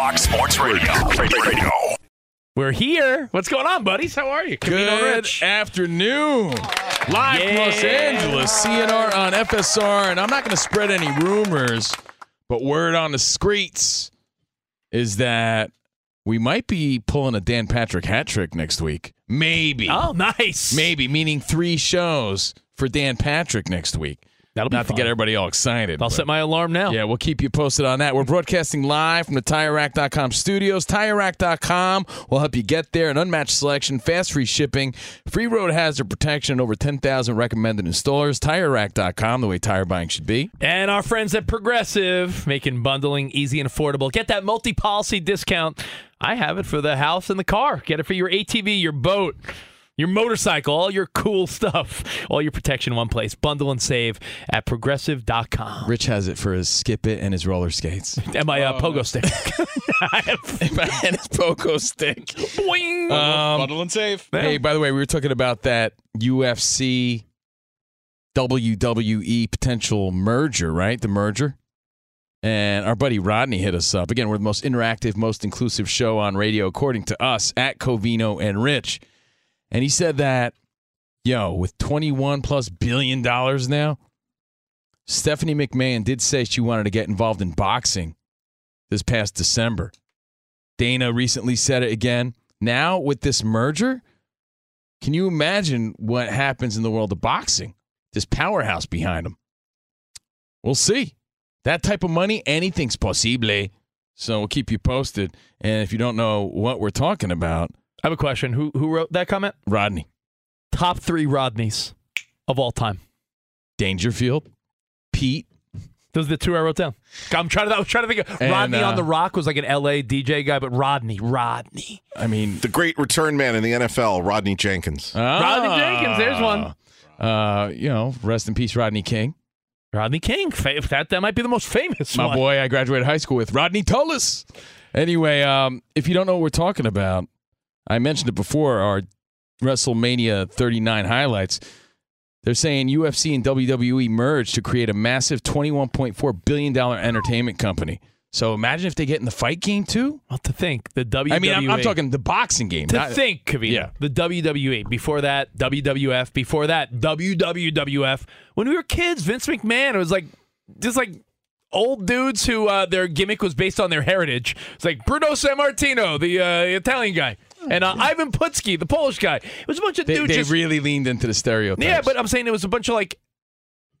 Fox Sports Radio. Radio. We're here. What's going on, buddies? How are you? Covino Good Rich. afternoon. Live from Los Yeah. Angeles, CNR on FSR. And I'm not going to spread any rumors, but word on the streets is that we might be pulling a Dan Patrick hat trick next week. Maybe. Oh, nice. Maybe, meaning three shows for Dan Patrick next week. That'll be Not to get everybody all excited. I'll but- set my alarm now. yeah, we'll keep you posted on that. We're broadcasting live from the TireRack.com studios. TireRack.com will help you get there. An unmatched selection, fast free shipping, free road hazard protection, and over 10,000 recommended installers. TireRack.com, the way tire buying should be. And our friends at Progressive, making bundling easy and affordable. Get that multi policy discount. I have it for the house and the car. Get it for your ATV, your boat, your motorcycle, all your cool stuff. All your protection in one place. Bundle and save at progressive.com. Rich has it for his skip it and his roller skates. And my uh, pogo stick. I have and his pogo stick. boing. Um, Bundle and save. Hey, by the way, we were talking about that UFC WWE potential merger, right? The merger. And our buddy Rodney hit us up. Again, we're the most interactive, most inclusive show on radio, according to us, at Covino and Rich. And he said that, yo, with 21 plus billion dollars now, Stephanie McMahon did say she wanted to get involved in boxing this past December. Dana recently said it again. Now, with this merger, can you imagine what happens in the world of boxing? This powerhouse behind them. We'll see. That type of money, anything's possible. So we'll keep you posted. And if you don't know what we're talking about, I have a question. Who who wrote that comment? Rodney Top three Rodneys of all time. Dangerfield, Pete, Those are the two I wrote down. I'm trying to. I was trying to think. Of, And, Rodney on uh, the ROQ was like an L.A. DJ guy, but Rodney, Rodney. I mean, The great return man in the NFL, Rodney Jenkins. Rodney Jenkins, there's one. Uh, you know, rest in peace, Rodney King. Rodney King. Fa- That that might be the most famous My one. boy, I graduated high school with Rodney Tullis. Anyway, um, if you don't know what we're talking about, I mentioned it before. Our WrestleMania 39 highlights. They're saying UFC and WWE merged to create a massive 21.4 billion dollar entertainment company. So imagine if they get in the fight game too. Well, to think the WWE. I mean, I'm, I'm talking the boxing game. To not- think, Covino, Yeah. the WWE. Before that, WWF. Before that, WWWF. When we were kids, Vince McMahon, it was like just like old dudes who uh, their gimmick was based on their heritage. It's like Bruno Sammartino, the uh, Italian guy, and uh, Ivan Putski, the Polish guy. It was a bunch of they, dudes. they just, really leaned into the stereotypes. yeah, but I'm saying it was a bunch of like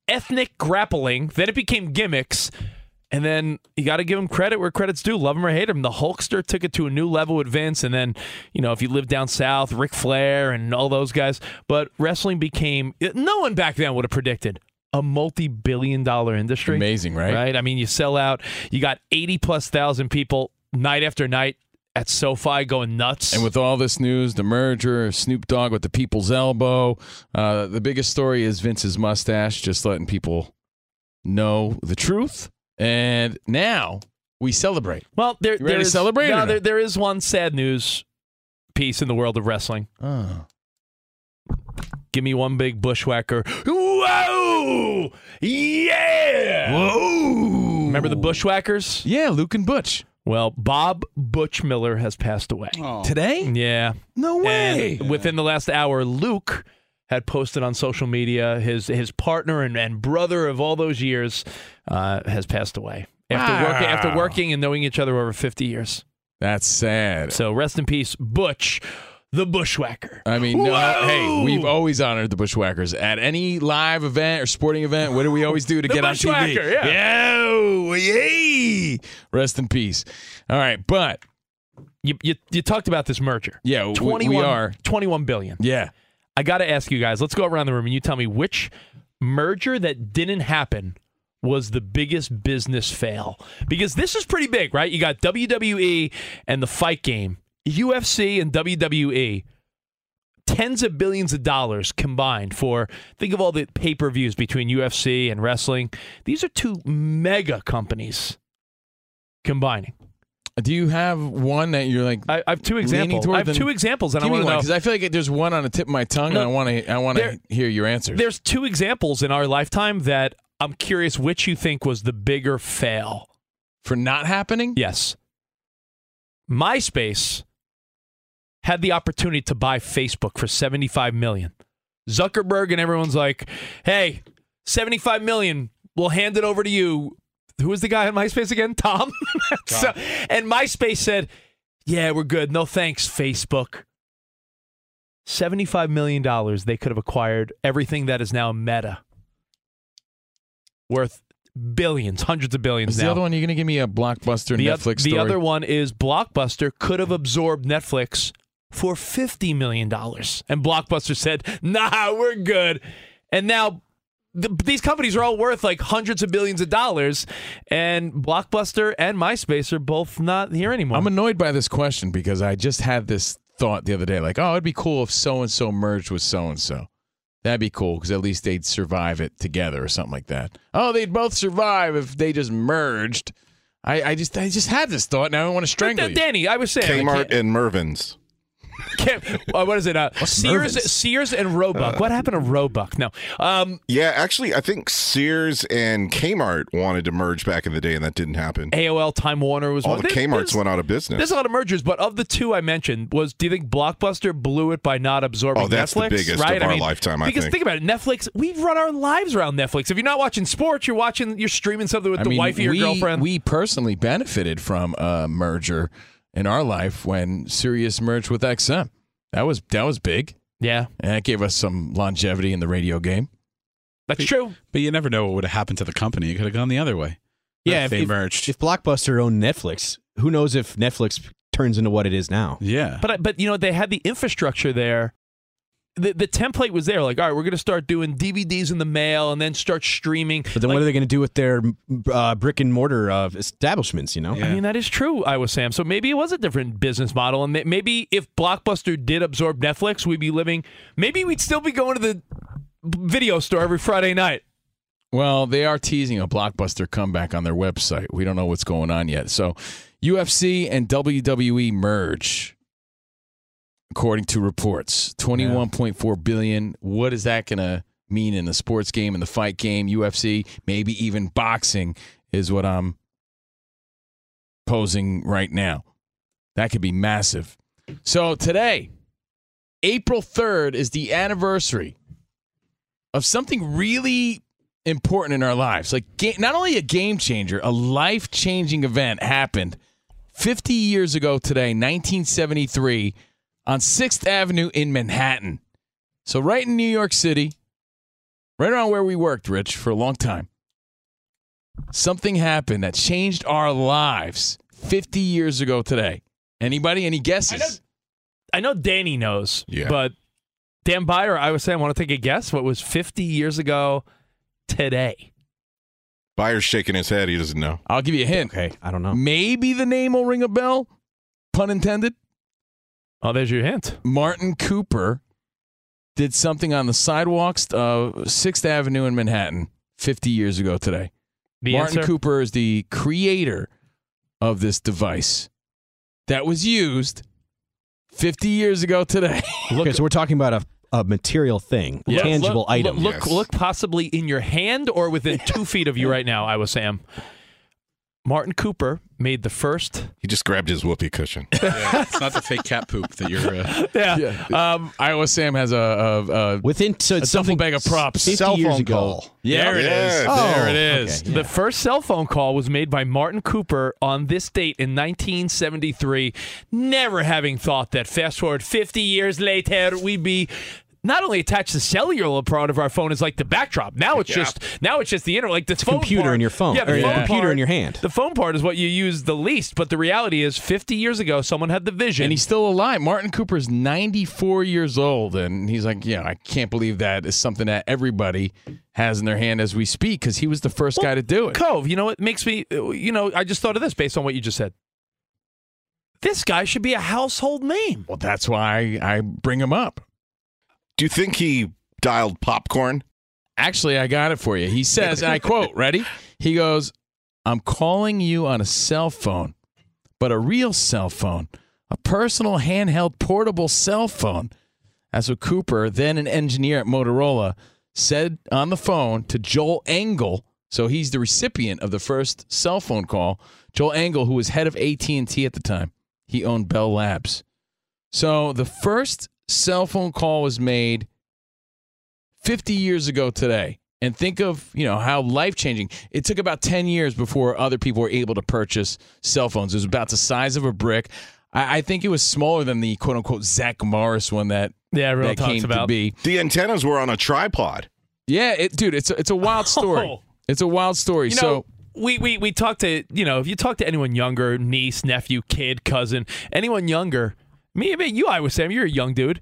ethnic grappling. Then it became gimmicks. And then you got to give him credit where credit's due. Love him or hate him. The Hulkster took it to a new level with Vince. And then, you know, if you live down south, Ric Flair and all those guys. But wrestling became, no one back then would have predicted a multi billion dollar industry. amazing, right? Right? I mean, you sell out, you got 80 plus thousand people night after night at SoFi going nuts. And with all this news, the merger, Snoop Dogg with the people's elbow, uh, the biggest story is Vince's mustache, just letting people know the truth, and now we celebrate. Well, there, You ready to celebrate No, no? there, there is one sad news piece in the world of wrestling. Oh. Give me one big bushwhacker. Whoa! Yeah! Whoa! Remember the bushwhackers? Yeah, Luke and Butch. Well, Bob Butch Miller has passed away. Today? Yeah. No way. And within the last hour, Luke had posted on social media his his partner and, and brother of all those years uh, has passed away after working after working and knowing each other over 50 years. That's sad. So rest in peace, Butch, the bushwhacker. I mean, no, hey, we've always honored the Bushwhackers at any live event or sporting event. What do we always do to get on TV? Bushwhacker, yeah. Yo, yay! Rest in peace. All right, but You, you you talked about this merger. yeah, we, 21, we are. 21 billion. Yeah, I got to ask you guys. Let's go around the room and you tell me which merger that didn't happen was the biggest business fail. Because this is pretty big, right? You got WWE and the fight game, UFC and WWE. Tens of billions of dollars combined for think of all the pay-per-views between UFC and wrestling. These are two mega companies combining. do you have one that you're like? I, I have two examples. I have two examples, and I want to know. because I feel like there's one on the tip of my tongue, No. and I want to. I want to hear your answers. There's two examples in our lifetime that I'm curious which you think was the bigger fail. for not happening. Yes. MySpace had the opportunity to buy Facebook for 75 million. Zuckerberg and everyone's like, "Hey, 75 million, we'll hand it over to you." Who was the guy at MySpace again? Tom. so, and MySpace said, "Yeah, we're good. No thanks, Facebook." 75 million dollars they could have acquired everything that is now Meta. Worth billions, hundreds of billions Is now the other one you're going to give me a blockbuster the, Netflix the story? other one is Blockbuster could have absorbed Netflix for $50 million. And Blockbuster said, nah, we're good. And now th- these companies are all worth like hundreds of billions of dollars. And Blockbuster and MySpace are both not here anymore. I'm annoyed by this question because I just had this thought the other day, like, oh, it'd be cool if so and so merged with so and so. That'd be cool because at least they'd survive it together or something like that. Oh, they'd both survive if they just merged. I, I just I just had this thought, and I don't want to But, strangle uh, you. Danny, I was saying. I Kmart and Mervyn's. Can't- uh, what is it? Uh, Sears, Mervyn's? Sears and Roebuck. what happened to Roebuck? No. Um, Yeah, actually, I think Sears and Kmart wanted to merge back in the day, and that didn't happen. AOL Time Warner was All one. the There- Kmart's went out of business. There's a lot of mergers, but of the two I mentioned, was do you think Blockbuster blew it by not absorbing Oh, that's the Netflix? biggest of right? our I mean, lifetime, I Because think. think about it, Netflix. We've run our lives around Netflix. If you're not watching sports, you're watching, you're streaming something with I the mean, wife of your we, girlfriend. we personally benefited from a merger in our life when Sirius merged with XM. That was that was big, yeah, and that gave us some longevity in the radio game. that's true. But you never know what would have happened to the company. It could have gone the other way. Yeah, if if- they if- merged. If Blockbuster owned Netflix, who knows if Netflix turns into what it is now? yeah. But but you know they had the infrastructure there. The, the template was there. Like, all right, we're going to start doing DVDs in the mail and then start streaming. But then Like, what are they going to do with their uh, brick and mortar uh, establishments? You know, Yeah. I mean, that is true, Iowa Sam. So maybe it was a different business model. And maybe if Blockbuster did absorb Netflix, we'd be living, maybe we'd still be going to the video store every Friday night. Well, they are teasing a blockbuster comeback on their website. We don't know what's going on yet. So, UFC and WWE merge, according to reports. Twenty-one point four billion. What is that going to mean in the sports game, in the fight game, UFC, maybe even boxing? Is what I'm posing right now. That could be massive. So today, April third, is the anniversary of something really important in our lives. Like not only a game changer, a life-changing event happened 50 years ago today, 1973, on 6th Avenue in Manhattan. So right in New York City, right around where we worked, Rich, for a long time. Something happened that changed our lives 50 years ago today. Anybody? Any guesses? I know Danny knows, Yeah. but Dan Byer, I was saying, I want to take a guess. What was 50 years ago today? Buyer's shaking his head. He doesn't know. I'll give you a hint. okay, I don't know. Maybe the name will ring a bell. Pun intended. Oh, there's your hint. Martin Cooper did something on the sidewalks of 6th Avenue in Manhattan 50 years ago today? The Martin answer? Cooper is the creator of this device that was used 50 years ago today. okay, so we're talking about a, a material thing, a tangible look, item. Look, Yes. look possibly in your hand or within two feet of you right now, Iowa Sam. Martin Cooper made the first. He just grabbed his whoopee cushion. Yeah, it's not the fake cat poop that you're. Uh, Yeah. Um, Iowa Sam has a, a, a Within so a it's duffel something bag of props. 50 Cell years phone ago. call. There it is. Yes. There Oh, it is. okay. The first cell phone call was made by Martin Cooper on this date in 1973, never having thought that fast forward 50 years later, we'd be not only attached to the cellular part of our phone is like the backdrop. Now it's just now it's just the internet, like the phone computer part- in your phone, Yeah, the or phone the computer part- in your hand. The phone part is what you use the least, but the reality is 50 years ago, someone had the vision. And he's still alive. Martin Cooper is 94 years old. And he's like, yeah, I can't believe that is something that everybody has in their hand as we speak because he was the first guy to do it. Cove, you know what makes me, you know, I just thought of this based on what you just said. This guy should be a household name. Well, that's why I bring him up. Do you think he dialed popcorn? Actually, I got it for you. He says, and I quote, ready? He goes, I'm calling you on a cell phone, but a real cell phone, a personal handheld portable cell phone. That's what Cooper, then an engineer at Motorola, said on the phone to Joel Engel. So he's the recipient of the first cell phone call. Joel Engel, who was head of AT&T at the time, he owned Bell Labs. So the first cell phone call was made 50 years ago today. And think of you know how life changing it took about 10 years before other people were able to purchase cell phones. It was about the size of a brick. I, I think it was smaller than the quote unquote Zack Morris one that, Yeah, everyone that talks came to about. be. The antennas were on a tripod. yeah it, dude it's a, it's a wild oh. story. Oh. it's a wild story. You so we, we we talk to you know if you talk to anyone younger, niece, nephew, kid, cousin, anyone younger, me, I mean, you, Iowa Sam, you're a young dude.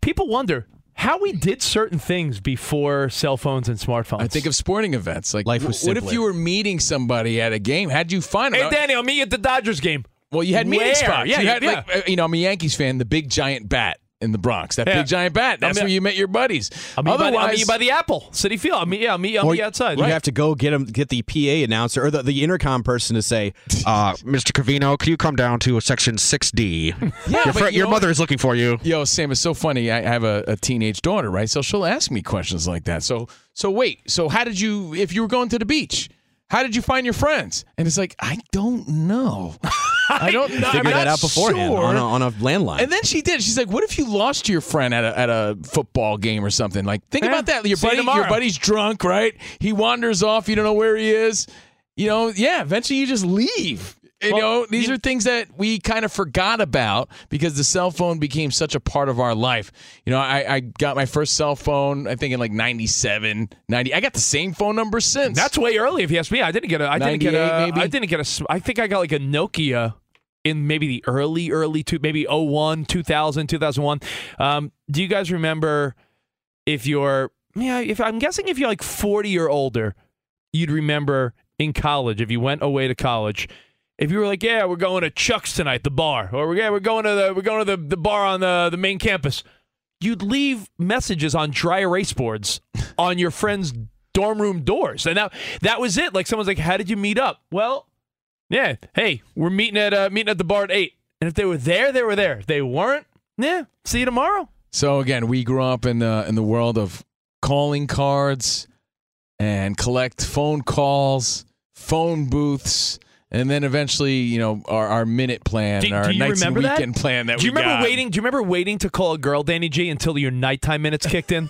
People wonder how we did certain things before cell phones and smartphones. I think of sporting events. Like, Life was wh- what if you were meeting somebody at a game? How'd you find them? Hey, Danny, I'll meet you at the Dodgers game. Well, you had meeting Where? spots. Yeah, you had yeah. like uh, you know, I'm a Yankees fan. The big giant bat in the Bronx. That Yeah. big giant bat. That's I'll where meet- you met your buddies. I'll meet, you by the, I'll Otherwise, meet you by the Apple City Field. I'll meet you. I'll meet you, I'll meet you outside. You have to go get him, get the PA announcer or the, the intercom person to say, Uh, Mr. Covino, can you come down to section 6D? Yeah, your fr- you your know- mother is looking for you. Yo, Sam, it's so funny. I I have a, a teenage daughter, right? So she'll ask me questions like that. So, so wait. So, how did you? If you were going to the beach, how did you find your friends? And it's like, I don't know. I don't know. Figure that out beforehand sure. on, a, on a landline. And then she did. She's like, "What if you lost your friend at a, at a football game or something? Like, think Yeah. about that. Your buddy, your buddy's drunk, right? He wanders off. You don't know where he is. You know, yeah. Eventually, you just leave. You Well, know, these you- are things that we kind of forgot about because the cell phone became such a part of our life. You know, I, I got my first cell phone, I think in like 97, 90. I got the same phone number since. That's way early if you ask me. I didn't get a. I didn't get 98 a. maybe? I didn't get a, I think I got like a Nokia in maybe the early, early two, maybe 01, 2000, 2001. Um, do you guys remember if you're? Yeah, if I'm guessing if you're like 40 or older, you'd remember in college if you went away to college. If you were like, yeah, we're going to Chuck's tonight, the bar, or yeah, we're going to the we're going to the, the bar on the the main campus, you'd leave messages on dry erase boards on your friends' dorm room doors, and that that was it. Like someone's like, "How did you meet up?" Well, yeah, hey, we're meeting at uh, meeting at the bar at eight, and if they were there, they were there. If they weren't, yeah, see you tomorrow. So again, we grew up in the in the world of calling cards and collect phone calls, phone booths, and then eventually, you know, our, our minute plan, Do- our do nights and remember that? weekend plan that Do you we remember got. waiting? Do you remember waiting to call a girl, Danny G, until your nighttime minutes kicked in?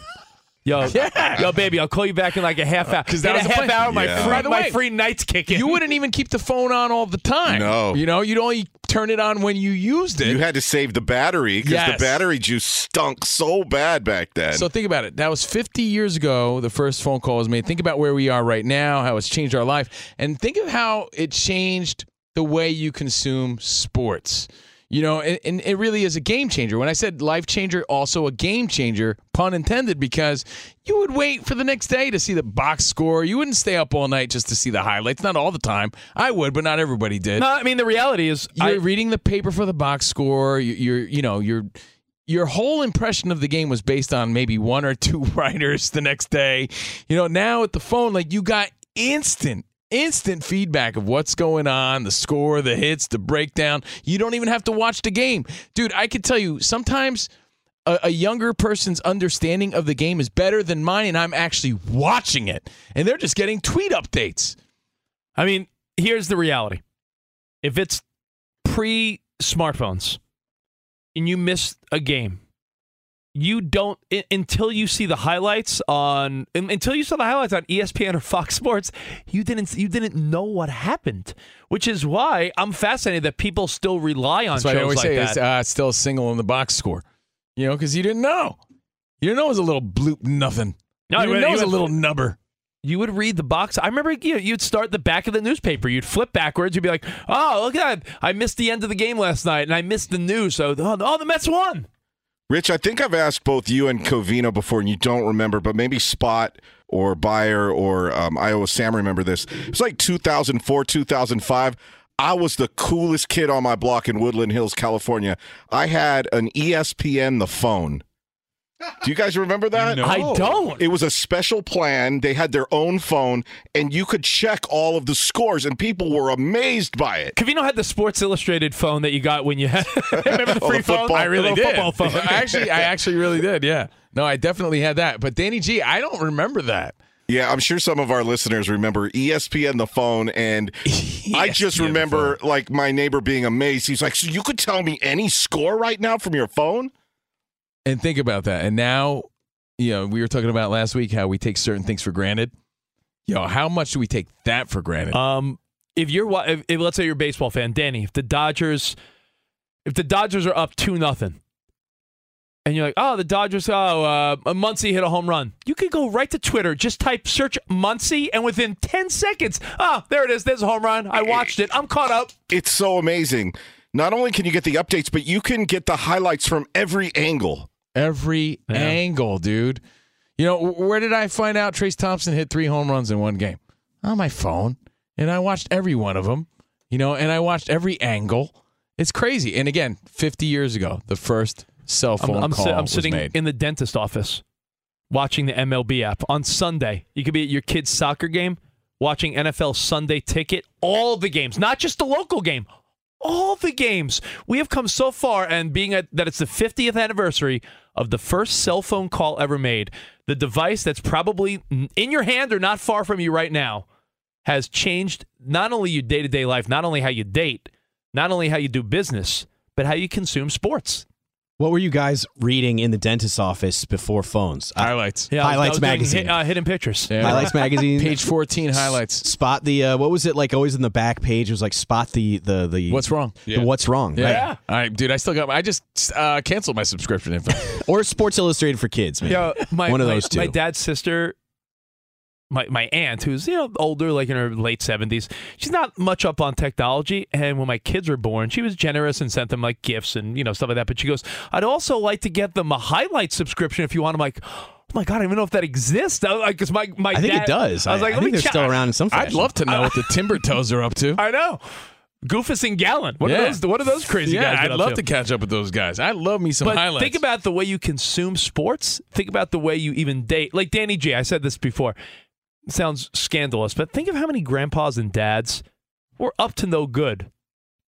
Yo, yo, baby, I'll call you back in like a half hour. 'Cause that in was a half plan. hour, my Yeah. free, By the my way, free nights kicking. You wouldn't even keep the phone on all the time. No. you know, you'd only turn it on when you used it. You had to save the battery because Yes. the battery juice stunk so bad back then. So think about it. That was 50 years ago. The first phone call was made. Think about where we are right now, how it's changed our life, and think of how it changed the way you consume sports. You know, and, and it really is a game changer. When I said life changer, also a game changer, pun intended, because you would wait for the next day to see the box score. You wouldn't stay up all night just to see the highlights. Not all the time. I would, but not everybody did no, I mean the reality is, you're I, reading the paper for the box score. You, you're, you know, you're your whole impression of the game was based on maybe one or two writers the next day. You know, now at the phone, like you got instant, instant feedback of what's going on, the score, the hits, the breakdown. You don't even have to watch the game. Dude, I could tell you sometimes a, a younger person's understanding of the game is better than mine, and I'm actually watching it. And they're just getting tweet updates. I mean, here's the reality. If it's pre smartphones and you miss a game, you don't i- until you see the highlights on un- until you saw the highlights on ESPN or Fox Sports, you didn't you didn't know what happened. Which is why I'm fascinated that people still rely on That's shows I always like say that. it's uh, still a single in the box score. You know, because you didn't know. You didn't know it was a little bloop nothing. No, you didn't know it was a little nubber. you would read the box. I remember you know, you'd start the back of the newspaper. You'd flip backwards. You'd be like, "Oh, look at that! I missed the end of the game last night, and I missed the news. So, oh, oh, the Mets won." Rich, I think I've asked both you and Covino before, and you don't remember, but maybe Spot or Bayer or um, Iowa Sam remember this. It's like 2004, 2005. I was the coolest kid on my block in Woodland Hills, California. I had an ESPN the phone. Do you guys remember that? I don't. It was a special plan. They had their own phone, and you could check all of the scores, and people were amazed by it. Covino had the Sports Illustrated phone that you got when you had. remember the Oh, free the phone? football- I really did. Football phone. I actually, I actually really did. Yeah. No, I definitely had that. But Danny G, I don't remember that. Yeah, I'm sure some of our listeners remember ESPN the phone, and I just remember like my neighbor being amazed. He's like, "So you could tell me any score right now from your phone?" And think about that. And now, you know, we were talking about last week how we take certain things for granted. Yo, how much do we take that for granted? Um, if you're, wa- if, if, let's say you're a baseball fan, Danny, if the Dodgers, if the Dodgers are up two nothing, and you're like, oh, the Dodgers, oh, uh, Muncy hit a home run, you could go right to Twitter, just type search Muncy, and within ten seconds, oh, there it is, there's a home run. I watched it. I'm caught up. It's so amazing. Not only can you get the updates, but you can get the highlights from every angle. Every Yeah. angle, dude. You know, where did I find out Trayce Thompson hit three home runs in one game? On my phone. And I watched every one of them, you know, and I watched every angle. It's crazy. And again, 50 years ago, the first cell I'm, phone I'm, call si- I'm sitting made. in the dentist office watching the MLB app on Sunday. You could be at your kid's soccer game watching NFL Sunday Ticket, all the games, not just the local game, all the games. We have come so far, and being at, that it's the 50th anniversary of the first cell phone call ever made, the device that's probably in your hand or not far from you right now has changed not only your day to day life, not only how you date, not only how you do business, but how you consume sports. What were you guys reading in the dentist's office before phones? Uh, highlights. Yeah, I was- I Highlights magazine. hit- uh, hidden pictures. Yeah. Highlights magazine. Page 14 highlights. Spot the uh, what was it like? Always in the back page. It was like spot the the the What's wrong? the what's wrong? Yeah. right? All right, dude, I still got I just uh, canceled my subscription info. Or Sports Illustrated for kids. Man. Yeah, my, One of my- those two. My dad's sister, my my aunt, who's you know older, like in her late seventies, she's not much up on technology. And when my kids were born, she was generous and sent them like gifts and you know stuff like that. But she goes, I'd also like to get them a highlight subscription if you want. I'm like. Oh my god! I don't even know if that exists. I, like, cause my my I think dad- it does. I was like, I let think me they're check. still around in some I'd love to know what the Timbertoes are up to. I know. Goofus and Gallant. What Yeah. are those? What are those crazy yeah, guys? get I'd love to? to catch up with those guys. I love me some but highlights. think about the way you consume sports. Think about the way you even date. Like Danny G, I said this before. Sounds scandalous, but think of how many grandpas and dads were up to no good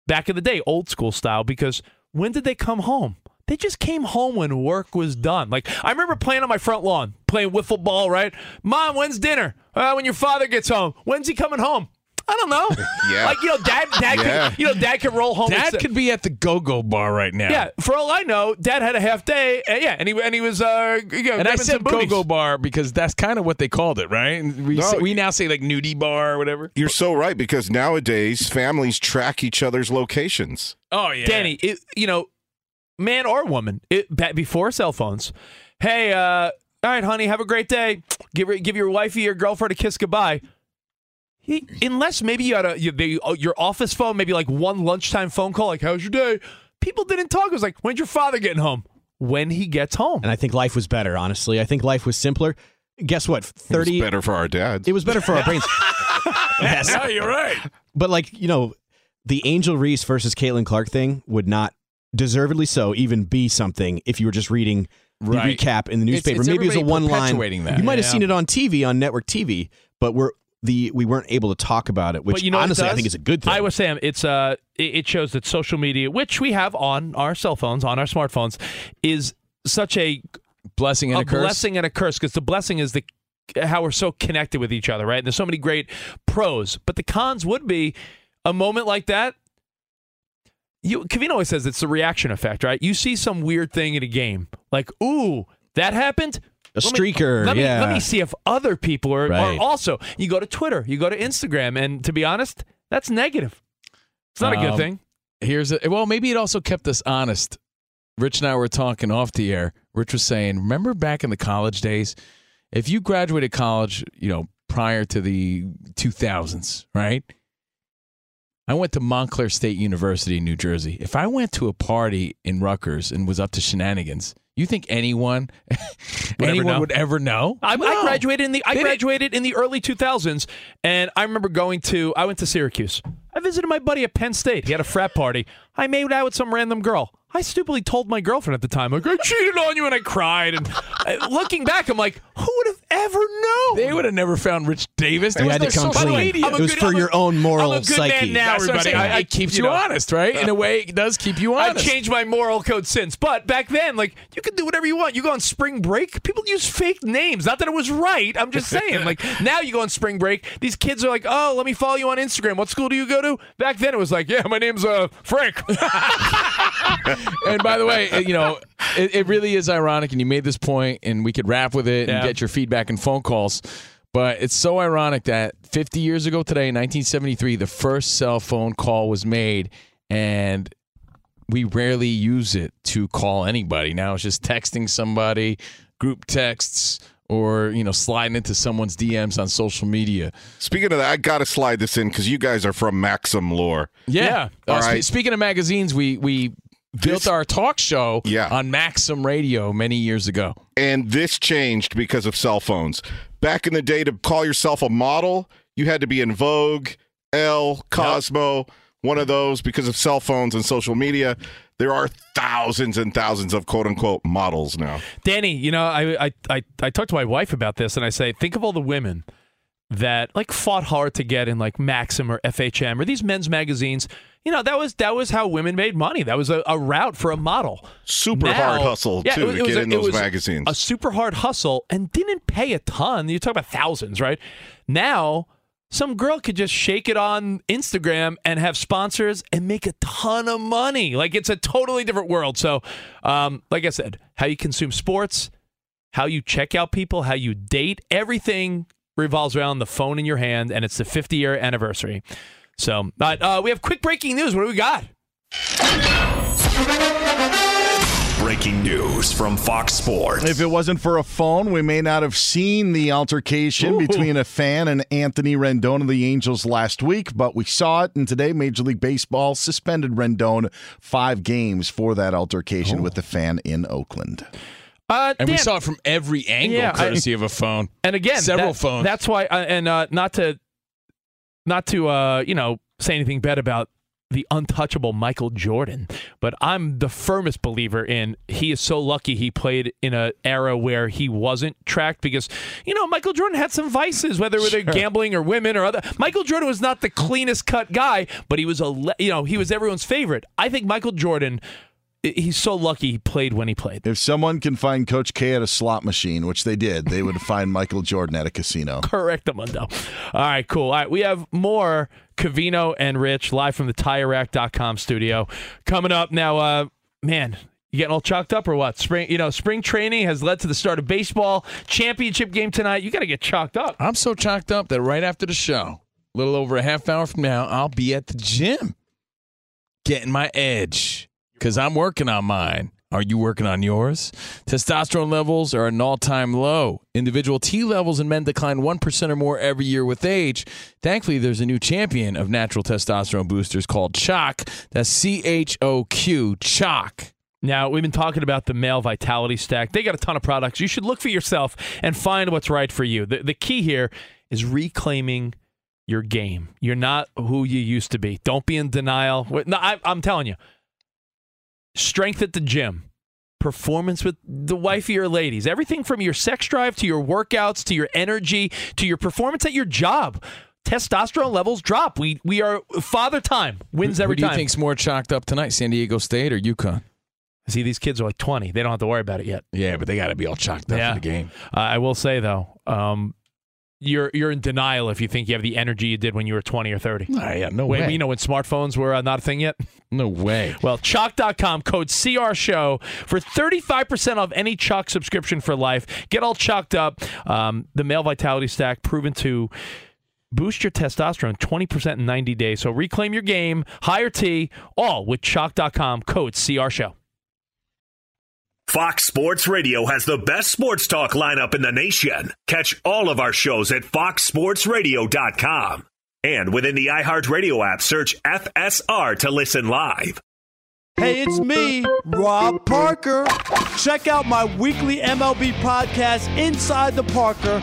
back in the day, old school style. Because when did they come home? They just came home when work was done. Like I remember playing on my front lawn, playing wiffle ball. Right, Mom, when's dinner? Uh, when your father gets home. When's he coming home? I don't know. Yeah. like you know, dad, dad, Yeah. could, you know, dad could roll home. Dad could be at the go-go bar right now. yeah, for all I know, Dad had a half day. And yeah, and he and he was uh, you know, And I said some go-go bar because that's kind of what they called it, right? And we No, say, we now say like nudie bar or whatever. You're so right because nowadays families track each other's locations. Oh yeah, Danny, it, you know, man or woman, it, before cell phones. Hey, uh, all right, honey, have a great day. Give give your wifey or girlfriend a kiss goodbye. He, unless maybe you had a you, they, uh, your office phone, maybe like one lunchtime phone call, like "How's your day?" People didn't talk. It was like, "When's your father getting home?" When he gets home. And I think life was better. Honestly, I think life was simpler. Guess what? It was Thirty. better for our dads. It was better for our brains. yes, No, you're right. but like you know, the Angel Reese versus Caitlin Clark thing would not deservedly so, even be something if you were just reading the Right. recap in the newspaper. it's Maybe it was a one line. perpetuating that. You might have Yeah. seen it on TV on network TV, but we're the we weren't able to talk about it, which but you know what it honestly I think is a good thing. Iowa Sam, it's uh, it it shows that social media, which we have on our cell phones, on our smartphones, is such a Blessing and a, a curse. blessing and a curse because the blessing is the how we're so connected with each other, right? And there's so many great pros, but the cons would be a moment like that. You, Covino always says it's the reaction effect, right? You see some weird thing in a game, like ooh, that happened. A Let me- streaker, let me, let me see if other people are, Right. are also. You go to Twitter, you go to Instagram, and to be honest, that's negative. It's not a good Um, thing. Here's a, well, maybe it also kept us honest. Rich and I were talking off the air. Rich was saying, remember back in the college days, if you graduated college, you know, prior to the 2000s, right? I went to Montclair State University in New Jersey. If I went to a party in Rutgers and was up to shenanigans, you think anyone, Would anyone would ever know? I, I graduated in the I They didn't- graduated in the early 2000s, and I remember going to I went to Syracuse. I visited my buddy at Penn State. He had a frat party. I made out with some random girl. I stupidly told my girlfriend at the time, like I cheated on you, and I cried. And uh, looking back, I'm like, who would have ever known? They would have never found Rich Davis. There You was had no to come clean. media. It was good- for I'm a- your own moral I'm a good man psyche. now, That's I'm everybody. I- I- it keeps you you, know. honest, right? In a way, it does keep you honest. I've changed my moral code since, but back then, like you could do whatever you want. You go on spring break, people use fake names. Not that it was right. I'm just saying. like now, you go on spring break. These kids are like, "Oh, let me follow you on Instagram. What school do you go to?" Back then, it was like, "Yeah, my name's uh Frank." and by the way, you know, it, it really is ironic, and you made this point, and we could wrap with it and get your feedback and phone calls. But it's so ironic that 50 years ago today, in 1973, the first cell phone call was made, and we rarely use it to call anybody. Now it's just texting somebody, group texts, or you know, sliding into someone's DMs on social media. Speaking of that, I got to slide this in because you guys are from Maxim Lore. Yeah. All Uh, spe- right. speaking of magazines, we we built This- our talk show Yeah. on Maxim Radio many years ago. And this changed because of cell phones. Back in the day, to call yourself a model, you had to be in Vogue, Elle, Cosmo, one of those because of cell phones and social media. There are thousands and thousands of quote unquote models now. Danny, you know, I, I I I talked to my wife about this, and I say, think of all the women that like fought hard to get in like Maxim or FHM or these men's magazines. You know, that was that was how women made money. That was a, a route for a model. Super Now- hard hustle, Yeah, too, it was- to get a- in those magazines. A super hard hustle and didn't pay a ton. You talk about thousands, right? Now, some girl could just shake it on Instagram and have sponsors and make a ton of money. Like it's a totally different world. So, um, like I said, how you consume sports, how you check out people, how you date, everything revolves around the phone in your hand, and it's the 50 year anniversary. So, uh, uh, we have quick breaking news. What do we got? Breaking news from Fox Sports. If it wasn't for a phone, we may not have seen the altercation between a fan and Anthony Rendon of the Angels last week, but we saw it. And today, Major League Baseball suspended Rendon five games for that altercation with the fan in Oakland. Uh, And we saw it from every angle, Yeah, I- courtesy of a phone. and again several that- phones. that's why uh, and uh, not to not to uh, you know say anything bad about the untouchable Michael Jordan, but I'm the firmest believer in he is so lucky he played in an era where he wasn't tracked because you know Michael Jordan had some vices whether it were gambling or women or other Michael Jordan was not the cleanest cut guy but he was a le- you know he was everyone's favorite I think Michael Jordan i- he's so lucky he played when he played If someone can find Coach K at a slot machine, which they did, they would find Michael Jordan at a casino. Correct, Mundo. All right, cool. All right, we have more Covino and Rich live from the TireRack.com studio coming up now. Uh, man, you getting all chalked up or what? Spring, you know, spring training has led to the start of baseball championship game tonight. You got to get chalked up. I'm so chalked up that right after the show, a little over a half hour from now, I'll be at the gym getting my edge because I'm working on mine. Are you working on yours? Testosterone levels are at an all time low. Individual T levels in men decline 1% or more every year with age. Thankfully, there's a new champion of natural testosterone boosters called Choq. That's C H O Q, Choq. Now, we've been talking about the male vitality stack. They got a ton of products. You should look for yourself and find what's right for you. The, the key here is reclaiming your game. You're not who you used to be. Don't be in denial. No, I, I'm telling you. Strength at the gym, performance with the wifey or ladies, everything from your sex drive to your workouts to your energy to your performance at your job. Testosterone levels drop. We we are father time wins Who every do you time. think's more chalked up tonight, San Diego State or UConn? I see, these kids are like 20. They don't have to worry about it yet. Yeah, but they got to be all chalked up Yeah. for the game. Uh, I will say though, um, you're you're in denial if you think you have the energy you did when you were 20 or 30. Ah, yeah, no Wait, way. you know when smartphones were uh, not a thing yet? no way. Well, Choq.com, code CR Show for 35% off any Choq subscription for life. Get all chalked up. Um, the male vitality stack proven to boost your testosterone 20% in 90 days. So reclaim your game, higher T, all with Choq.com, code CR Show. Fox Sports Radio has the best sports talk lineup in the nation. Catch all of our shows at foxsportsradio.com. And within the iHeartRadio app, search FSR to listen live. Hey, it's me, Rob Parker. Check out my weekly MLB podcast, Inside the Parker,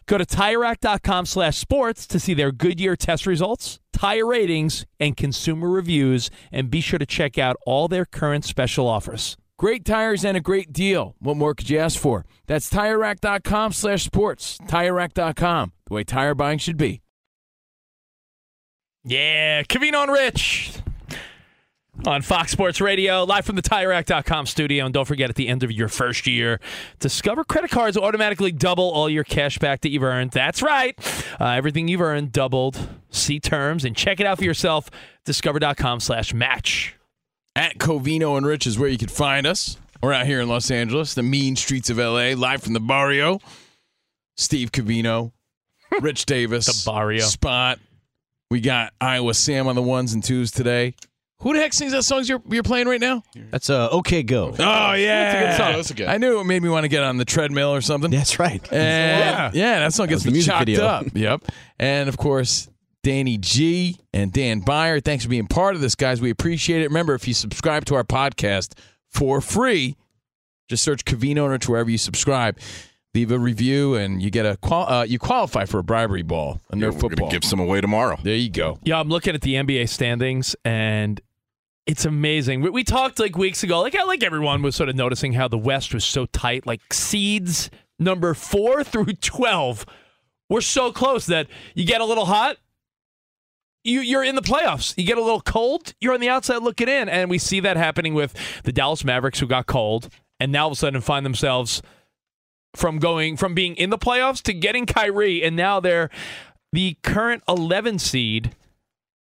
Go to TireRack.com slash sports to see their Goodyear test results, tire ratings, and consumer reviews, and be sure to check out all their current special offers. Great tires and a great deal. What more could you ask for? That's TireRack.com slash sports. TireRack.com, the way tire buying should be. Yeah, Covino and Rich on Fox Sports Radio, live from the TireRack.com studio. And don't forget, at the end of your first year, Discover credit cards automatically double all your cash back that you've earned. That's right. Uh, everything you've earned doubled. See terms and check it out for yourself. Discover.com slash match. At Covino and Rich is where you can find us. We're out here in Los Angeles, the mean streets of LA, live from the barrio. Steve Covino, Rich Davis, The Barrio. Spot. We got Iowa Sam on the ones and twos today. Who the heck sings that song you're, you're playing right now? That's uh, okay. Go. Oh yeah, That's a good song. That's a good- I knew it made me want to get on the treadmill or something. That's right. And yeah, that song gets was the me music chocked video. up. Yep. And of course, Danny G and Dan Byer. Thanks for being part of this, guys. We appreciate it. Remember, if you subscribe to our podcast for free, just search Covino Rich wherever you subscribe. Leave a review, and you get a qual- uh, you qualify for a bribery ball, a Yeah, Nerf we're football. gonna give some away tomorrow. there you go. Yeah, I'm looking at the NBA standings and it's amazing. We, talked like weeks ago, like like everyone was sort of noticing how the West was so tight. Like seeds number four through twelve were so close that you get a little hot, you you're in the playoffs. You get a little cold, you're on the outside looking in, and we see that happening with the Dallas Mavericks who got cold and now all of a sudden find themselves from going from being in the playoffs to getting Kyrie, and now they're the current 11 seed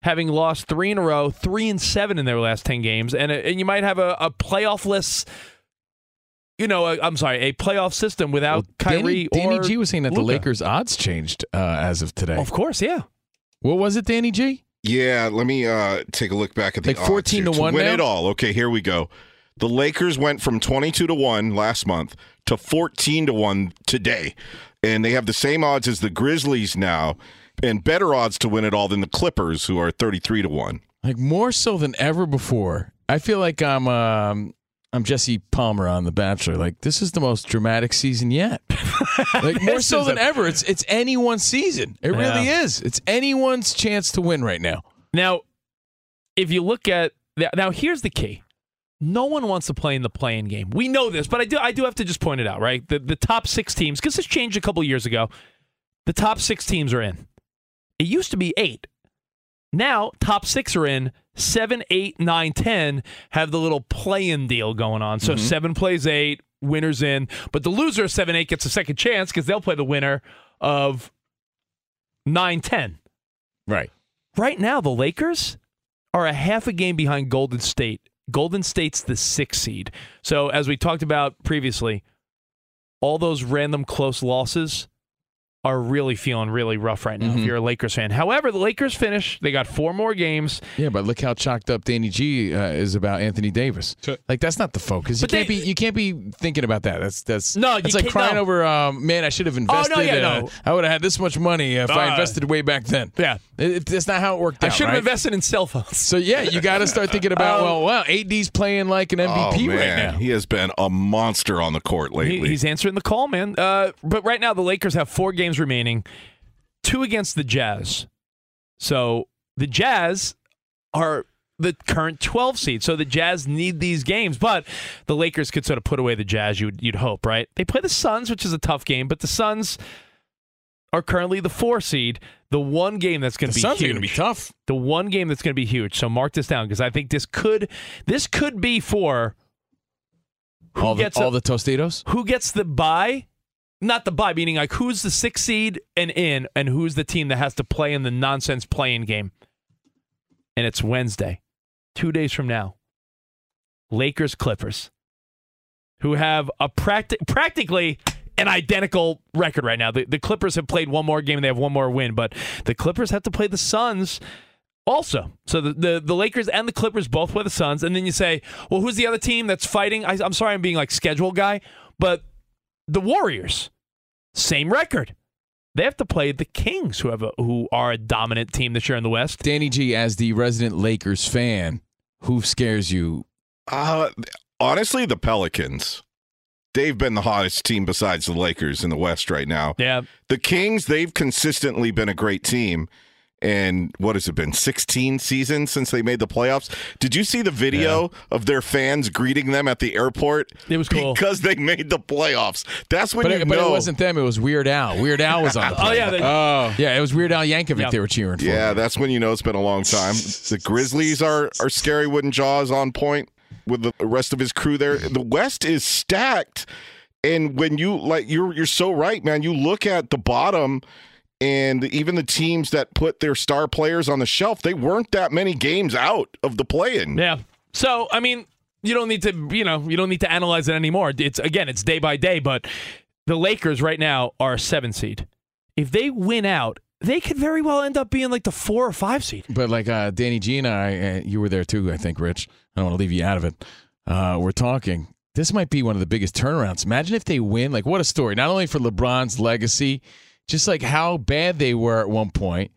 having lost three in a row, three and seven in their last 10 games. And, and you might have a, a playoffless, you know, i I'm sorry, a playoff system without Kyrie Danny, Danny G was saying that the Lakers' odds changed uh, as of today. Of course, yeah. What was it, Danny G? Yeah, let me uh, take a look back at the Like 14 here. to one win now? it all. Okay, here we go. The Lakers went from 22 to 1 last month to 14 to 1 today. And they have the same odds as the Grizzlies now and better odds to win it all than the Clippers who are 33 to 1. Like more so than ever before. I feel like I'm um, I'm Jesse Palmer on The Bachelor. Like this is the most dramatic season yet. like more so than a- ever. It's it's anyone's season. It really Yeah. is. It's anyone's chance to win right now. Now, if you look at now, here's the key. No one wants to play in the play-in game. We know this, but I do I do have to just point it out, right? The the top six teams, because this changed a couple years ago. The top six teams are in. It used to be eight. Now top six are in. Seven, eight, nine, ten have the little play-in deal going on. So mm-hmm. seven plays eight, winners in, but the loser of seven, eight gets a second chance because they'll play the winner of nine, ten. Right. Right now, the Lakers are a half a game behind Golden State. Golden State's the sixth seed. So, as we talked about previously, all those random close losses are really feeling really rough right now if Mhm. you're a Lakers fan. However, the Lakers finish. They got four more games. Yeah, but look how chalked up Danny G uh, is about Anthony Davis. Like that's not the focus. You But can't they- be you can't be thinking about that. That's that's No, It's like crying no. over. Um, man, I should have invested. Oh, invested. no, yeah, uh, no. I would have had this much money if I Uh, invested way back then. Yeah. It, it- that's not how it worked out. I should have right? invested in cell phones. So yeah, you got to start thinking about Um, well, well, AD's playing like an MVP oh, right man. now. He has been a monster on the court He- lately. he's answering the call, man. Uh, but right now, the Lakers have four games remaining, two against the Jazz. So the Jazz are the current 12 seed. So the Jazz need these games, but the Lakers could sort of put away the Jazz. You'd you'd hope, right? They play the Suns, which is a tough game, but the Suns are currently the four seed. The one game that's going to be Suns huge. are going to be tough. The one game that's going to be huge. So mark this down because I think this could this could be for who All the gets all a- the Tostitos. who gets the bye not the bye meaning like who's the sixth seed and in and who's the team that has to play in the nonsense play-in game? And it's wednesday two days from now. Lakers clippers who have a practi- practically an identical record right now. The, the clippers have played one more game and they have one more win but the clippers have to play the suns also, so the, the the Lakers and the Clippers both play the Suns, and then you say, well, who's the other team that's fighting? I, I'm sorry, I'm being like schedule guy, but the Warriors, same record. They have to play the Kings, who have a, who are a dominant team this year in the West. Danny G, as the resident Lakers fan, who scares you? Uh, honestly, the Pelicans. They've been the hottest team besides the Lakers in the West right now. Yeah, The Kings, they've consistently been a great team. And what has it been? 16 seasons since they made the playoffs. Did you see the video of their fans greeting them at the airport? It was cool. Because they made the playoffs. That's when But, you it, but it wasn't them. It was Weird Al. Weird Al was on. The Oh, yeah, they- oh yeah. It was Weird Al Yankovic. Yeah. They were cheering for. Yeah, that's when you know it's been a long time. The Grizzlies are are scary. Wooden Jaws on point with the rest of his crew there. The West is stacked, and when you like, you're you're so right, man. You look at the bottom, and even the teams that put their star players on the shelf, they weren't that many games out of the play-in. yeah. So I mean, you don't need to, you know, you don't need to analyze it anymore. It's again, it's day by day. But the Lakers right now are a seven seed. if they win out, they could very well end up being like the four or five seed. But like uh, Danny G and I, uh, you were there too, I think, Rich. I don't want to leave you out of it. Uh, we're talking. This might be one of the biggest turnarounds. Imagine if they win. Like, what a story! Not only for LeBron's legacy, just like how bad they were at one point.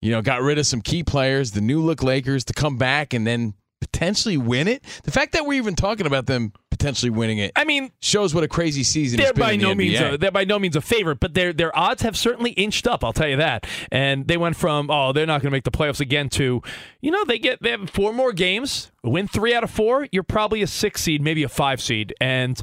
You know, got rid of some key players, the new look Lakers to come back and then potentially win it. The fact that we're even talking about them potentially winning it, I mean, shows what a crazy season they're it's been by the no means a, they're by no means a favorite, but their their odds have certainly inched up. I'll tell you that. And they went from oh they're not going to make the playoffs again to you know they get they have four more games, win three out of four, you're probably a six seed, maybe a five seed, and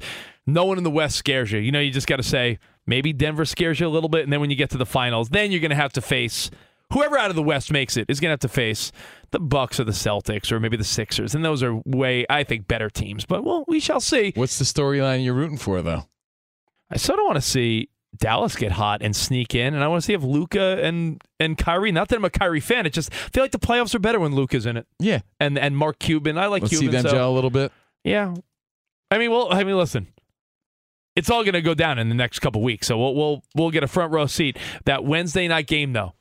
no one in the West scares you. You know you just got to say maybe Denver scares you a little bit, and then when you get to the finals, then you're going to have to face. Whoever out of the West makes it is going to have to face the Bucks or the Celtics or maybe the Sixers, and those are way, I think, better teams. But well, we shall see. What's the storyline you're rooting for, though? I sort of want to see Dallas get hot and sneak in, and I want to see if Luka and and Kyrie. Not that I'm a Kyrie fan, it just I feel like the playoffs are better when Luka's in it. Yeah, and and Mark Cuban. I like Let's see Cuban. them so- gel a little bit. Yeah, I mean, well, I mean, listen. It's all going to go down in the next couple weeks, so we'll we'll we'll get a front row seat. That Wednesday night game, though,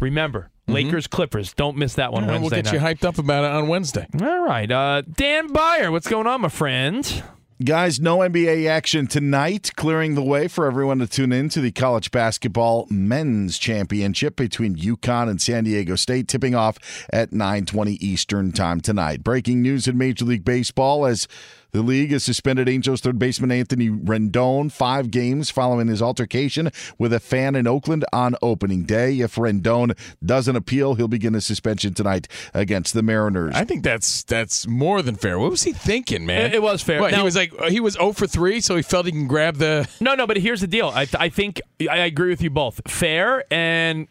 remember Lakers Clippers. Don't miss that one Mm-hmm. Yeah, Wednesday we'll get night. you hyped up about it on Wednesday. All right, uh, Dan Beyer, what's going on, my friend? Guys, no NBA action tonight, clearing the way for everyone to tune in to the college basketball men's championship between UConn and San Diego State, tipping off at 9:20 Eastern time tonight. Breaking news in Major League Baseball as the league has suspended Angels third baseman Anthony Rendon five games following his altercation with a fan in Oakland on opening day. If Rendon doesn't appeal, he'll begin a suspension tonight against the Mariners. I think that's that's more than fair. What was he thinking, man? It- it was fair. What, he was like he was 0 for 3, so he felt he can grab the No, no, but here's the deal. I, I think I agree with you both. Fair, and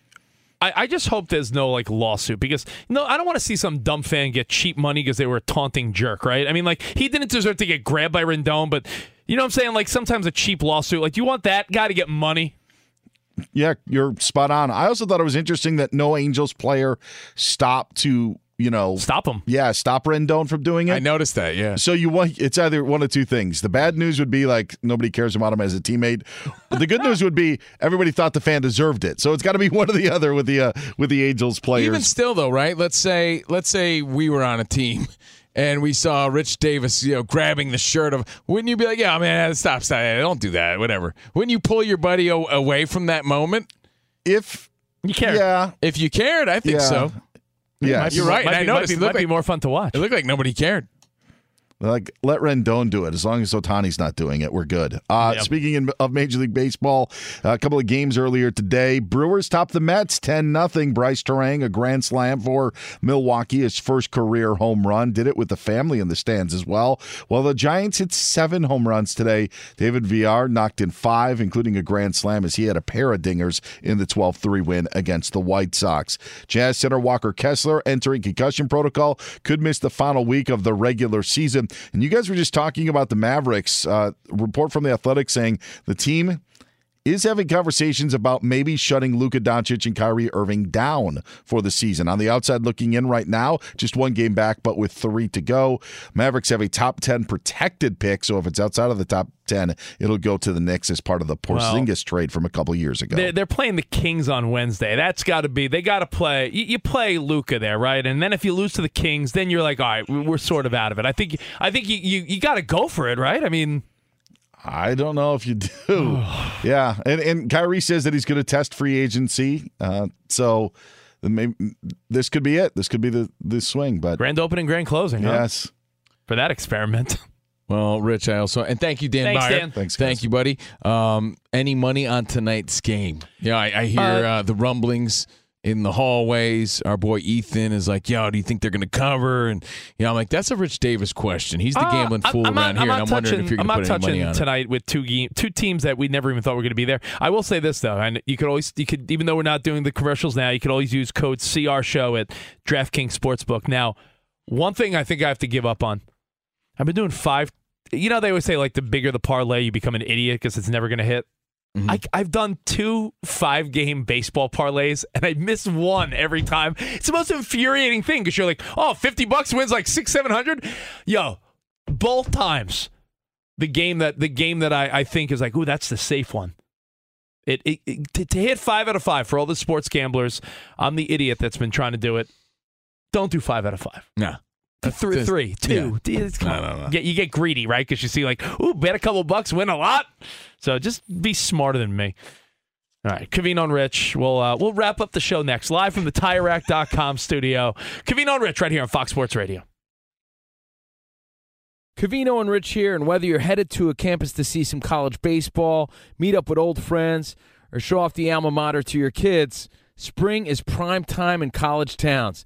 I, I just hope there's no like lawsuit because you know I don't want to see some dumb fan get cheap money because they were a taunting jerk, right? I mean, like he didn't deserve to get grabbed by Rendon, but you know what I'm saying? Like sometimes a cheap lawsuit, like you want that guy to get money? Yeah, you're spot on. I also thought it was interesting that no Angels player stopped to, you know, stop him. Yeah, stop Rendon from doing it. I noticed that, yeah. So you want it's either one of two things. The bad news would be like nobody cares about him as a teammate. But the good news would be everybody thought the fan deserved it. So it's got to be one or the other with the uh, with the Angels players. Even still though, right? Let's say let's say we were on a team and we saw Rich Davis, you know, grabbing the shirt of wouldn't you be like, "Yeah, man, stop, stop. Don't do that. Whatever." Wouldn't you pull your buddy a- away from that moment? If you cared. Yeah. If you cared, I think Yeah. so. Yeah, You're right. Might and I be- might noticed be- it looked might be more fun to watch. It looked like nobody cared. Like, let Rendon do it. As long as Ohtani's not doing it, we're good. Uh, Yep. Speaking in, of Major League Baseball, a couple of games earlier today, Brewers topped the Mets 10 0. Brice Turang, a grand slam for Milwaukee, his first career home run. Did it with the family in the stands as well. While the Giants hit seven home runs today, David Villar knocked in five, including a grand slam, as he had a pair of dingers in the 12 3 win against the White Sox. Jazz center Walker Kessler entering concussion protocol could miss the final week of the regular season. And you guys were just talking about the Mavericks. Uh, report from the Athletic saying the team is having conversations about maybe shutting Luka Doncic and Kyrie Irving down for the season. On the outside looking in right now, just one game back, but with three to go. Mavericks have a top 10 protected pick, so if it's outside of the top 10, it'll go to the Knicks as part of the Porzingis trade from a couple years ago. They're, they're playing the Kings on Wednesday. That's got to be. They got to play. You, you play Luka there, right? And then if you lose to the Kings, then you're like, all right, we're sort of out of it. I think. I think you you, you got to go for it, right? I mean, I don't know if you do. yeah, and and Kyrie says that he's going to test free agency, uh, so maybe this could be it. This could be the the swing. But grand opening, grand closing. huh? yes, for that experiment. Well, Rich, I also and thank you, Dan Thanks, Beyer. Dan. Thanks, Thank you, buddy. Um, any money on tonight's game? Yeah, I, I hear Uh, uh, the rumblings in the hallways. Our boy Ethan is like, "Yo, do you think they're going to cover?" And you know, I'm like, "That's a Rich Davis question. He's the Uh, gambling fool I'm around not, here." I'm and I'm not wondering if you're going to put any money touching on it. tonight with two game, two teams that we never even thought were going to be there. I will say this though, and you could always, you could, even though we're not doing the commercials now, you could always use code CR Show at DraftKings Sportsbook. Now, one thing I think I have to give up on. I've been doing five. You know, they always say like the bigger the parlay, you become an idiot because it's never going to hit. Mm-hmm. I, I've done two five game baseball parlays and I miss one every time. It's the most infuriating thing because you're like, oh, 50 bucks wins like six, 700. Yo, both times the game that the game that I, I think is like, ooh, that's the safe one. It, it, it to, to hit five out of five for all the sports gamblers. I'm the idiot that's been trying to do it. Don't do five out of five. Nah. Three, Just- three, two. yeah. Come No, on. no, no. Get, you get greedy, right? Because you see, like, ooh, bet a couple bucks, win a lot. So just be smarter than me. All right, Covino and Rich. We'll uh, we'll wrap up the show next, live from the TireRack.com studio. Covino and Rich, right here on Fox Sports Radio. Covino and Rich here, and whether you're headed to a campus to see some college baseball, meet up with old friends, or show off the alma mater to your kids, spring is prime time in college towns.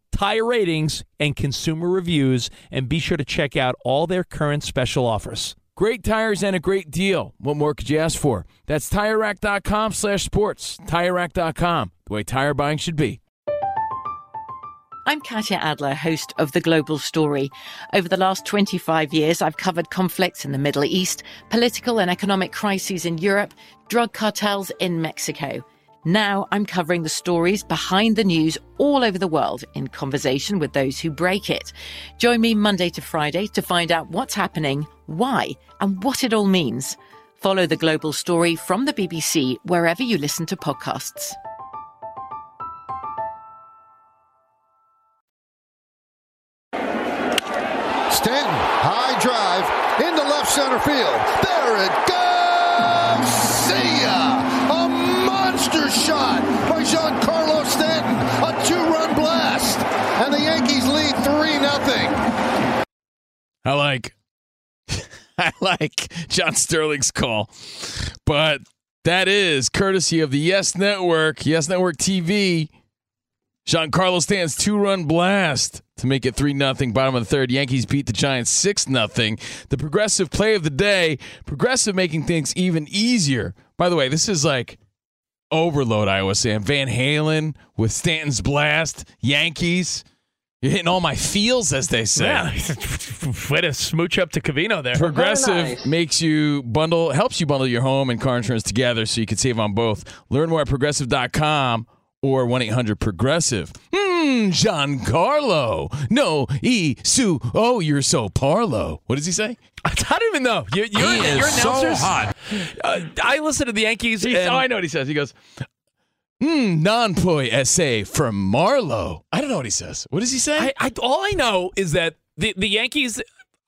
tire ratings, and consumer reviews, and be sure to check out all their current special offers. Great tires and a great deal. What more could you ask for? That's TireRack.com slash sports. TireRack.com, the way tire buying should be. I'm Katya Adler, host of The Global Story. Over the last 25 years, I've covered conflicts in the Middle East, political and economic crises in Europe, drug cartels in Mexico. Now I'm covering the stories behind the news all over the world in conversation with those who break it. Join me Monday to Friday to find out what's happening, why, and what it all means. Follow The Global Story from the BBC wherever you listen to podcasts. Stanton, high drive into left center field. There it goes. See ya! Monster shot by Giancarlo Stanton. A two-run blast, and the Yankees lead three nothing. I like I like John Sterling's call. But that is courtesy of the Yes Network, Yes Network TV. Giancarlo Stanton's two-run blast to make it 3 nothing. Bottom of the third, Yankees beat the Giants 6 nothing. The progressive play of the day, progressive making things even easier. By the way, this is like overload, Iowa Sam. Van Halen with Stanton's blast, Yankees. You're hitting all my feels, as they say. Yeah, way to smooch up to Covino there. Progressive makes you bundle, helps you bundle your home and car insurance together so you can save on both. Learn more at progressive.com or 1 800 Progressive. Hmm, Giancarlo. No, E, Sue. Oh, you're so Parlo. What does he say? I don't even know. You, you're, He is you're so announcers. hot. Uh, I listen to the Yankees. He's- and oh, I know what he says. He goes, Hmm, non poi essay from Marlowe. I don't know what he says. What does he say? I, I, all I know is that the, the Yankees.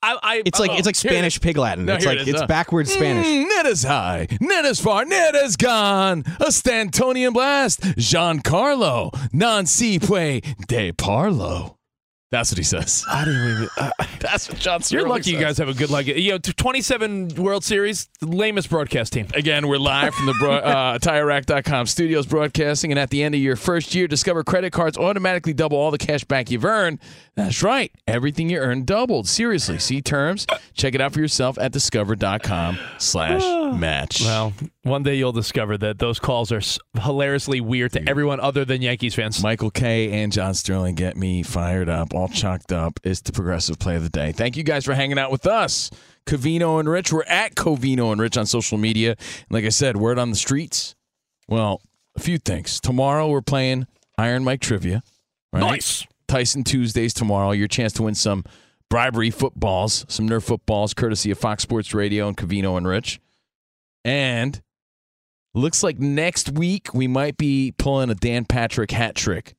I, I, It's like oh, it's like here it Spanish is. pig Latin. No, it's like it is, it's uh, backwards Spanish. Mm, net is high, net is far, net is gone. A Stantonian blast. Giancarlo, non si pue de parlo. That's what he says. I didn't even. Uh, That's what John says. you're Sterling lucky you guys have a good luck. you know 27 World Series, the lamest broadcast team. Again, we're live from the bro- uh, TireRack.com studios broadcasting, and at the end of your first year, Discover credit cards automatically double all the cash back you've earned. That's right, everything you earn doubled. Seriously, see terms. Check it out for yourself at discover.com slash match. Well, one day you'll discover that those calls are hilariously weird to everyone other than Yankees fans. Michael Kay and John Sterling get me fired up, all chalked up. It's the progressive play of the day. Thank you guys for hanging out with us. Covino and Rich. We're at Covino and Rich on social media. And like I said, word on the streets. Well, a few things. Tomorrow we're playing Iron Mike Trivia. Right? Nice. Tyson Tuesdays tomorrow. Your chance to win some bribery footballs, some Nerf footballs, courtesy of Fox Sports Radio and Covino and Rich. And looks like next week we might be pulling a Dan Patrick hat trick.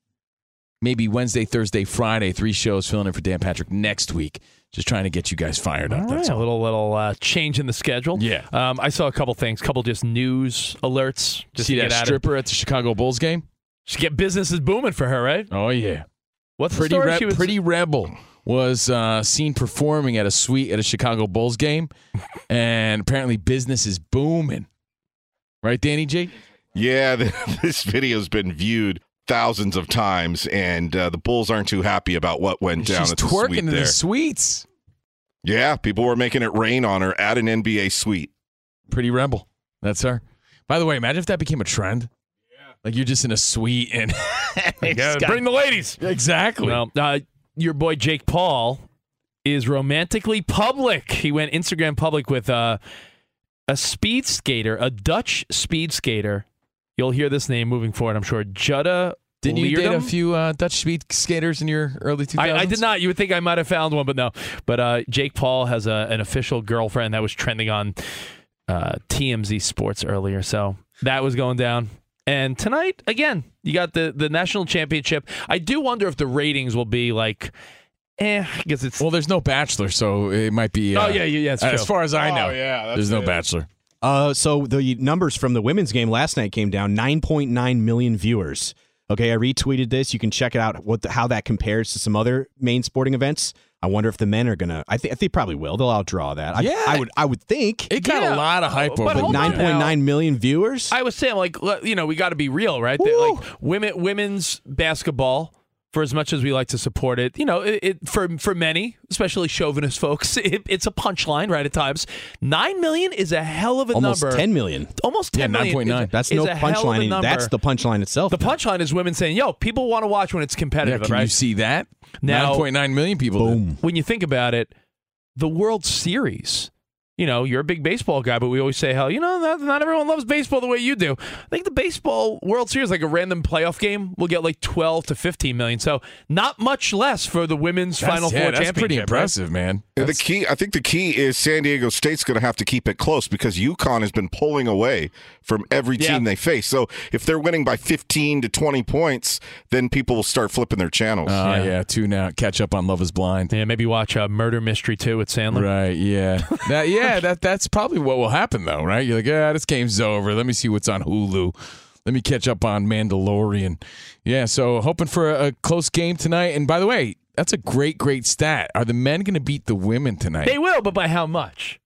Maybe Wednesday, Thursday, Friday, three shows filling in for Dan Patrick next week. Just trying to get you guys fired up. All That's right, a little little uh, change in the schedule. Yeah. Um, I saw a couple things, couple just news alerts. Just See that stripper at the Chicago Bulls game? She get business is booming for her, right? Oh yeah. What's Pretty the story? Re- she was Pretty Rebel was uh, seen performing at a suite at a Chicago Bulls game, and apparently business is booming. Right, Danny J? Yeah, this video's been viewed thousands of times, and uh, the Bulls aren't too happy about what went down She's at the twerking suite in there. the suites. Yeah, people were making it rain on her at an NBA suite. Pretty Rebel. That's her. By the way, imagine if that became a trend. Like you're just in a suite and Yeah, got- bring the ladies. exactly. Well, uh, your boy Jake Paul is romantically public. He went Instagram public with uh, a speed skater, a Dutch speed skater. You'll hear this name moving forward, I'm sure. Jutta. Didn't you date a few uh, Dutch speed skaters in your early 2000s? I, I did not. You would think I might have found one, but no. But uh, Jake Paul has a, an official girlfriend that was trending on uh, TMZ Sports earlier. So that was going down. And tonight, again, you got the, the national championship. I do wonder if the ratings will be like, eh, I guess it's. Well, there's no Bachelor, so it might be. Uh, Oh, yeah, yeah, yeah, it's As far as I Oh, know, yeah, that's there's no it. Bachelor. Uh, so the numbers from the women's game last night came down 9.9 million viewers. Okay, I retweeted this. You can check it out what the, how that compares to some other main sporting events. I wonder if the men are gonna. I think I think probably will. They'll outdraw that. I, Yeah. I would. I would think. It got Yeah. a lot of hype But over But hold the on weekend. now. 9.9 million viewers. I was saying, like, you know, we got to be real, right? That, like, women, women's basketball, for as much as we like to support it, you know, it, it for for many, especially chauvinist folks, it, it's a punchline, right? At times, nine million is a hell of a number. Almost number. 10 million. almost ten Yeah, ten million. 9.9. That's no a hell of a punchline. That's the punchline itself. The punchline is women saying, "Yo, people want to watch when it's competitive." Yeah, competitive." can right? you see that? Now- 9.9 million people. did. When you think about it, the World Series. You know, you're a big baseball guy, but we always say, "Hell, you know, not, not everyone loves baseball the way you do." I think the baseball World Series, like a random playoff game, will get like 12 to 15 million. So not much less for the women's That's- Final yeah, Four that's championship. pretty impressive, man. And the key, I think the key is San Diego State's going to have to keep it close because UConn has been pulling away from every Yeah. team they face. So if they're winning by 15 to 20 points, then people will start flipping their channels. Oh, Yeah. yeah. tune out. Catch up on Love is Blind. Yeah, maybe watch uh, Murder Mystery 2 with Sandler. Right, yeah. that yeah, that that's probably what will happen though, right? You're like, yeah, this game's over. Let me see what's on Hulu. Let me catch up on Mandalorian. Yeah, so hoping for a, a close game tonight. And by the way, that's a great, great stat. Are the men going to beat the women tonight? They will, but by how much?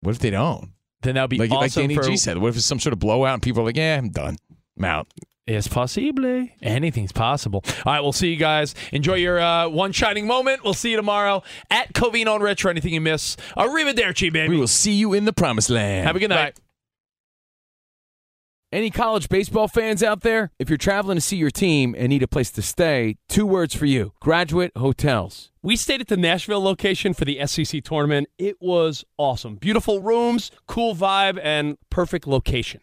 what if they don't? Then that'll be Like, like awesome Danny for G said, what if it's some sort of blowout and people are like, yeah, I'm done. I'm out. Es possible. Anything's possible. All right, we'll see you guys. Enjoy your uh, one shining moment. We'll see you tomorrow at Covino and Rich for anything you miss. Arrivederci, baby. We will see you in the promised land. Have a good night. Any college baseball fans out there? If you're traveling to see your team and need a place to stay, two words for you Graduate Hotels. We stayed at the Nashville location for the SEC tournament. It was awesome. Beautiful rooms, cool vibe, and perfect location.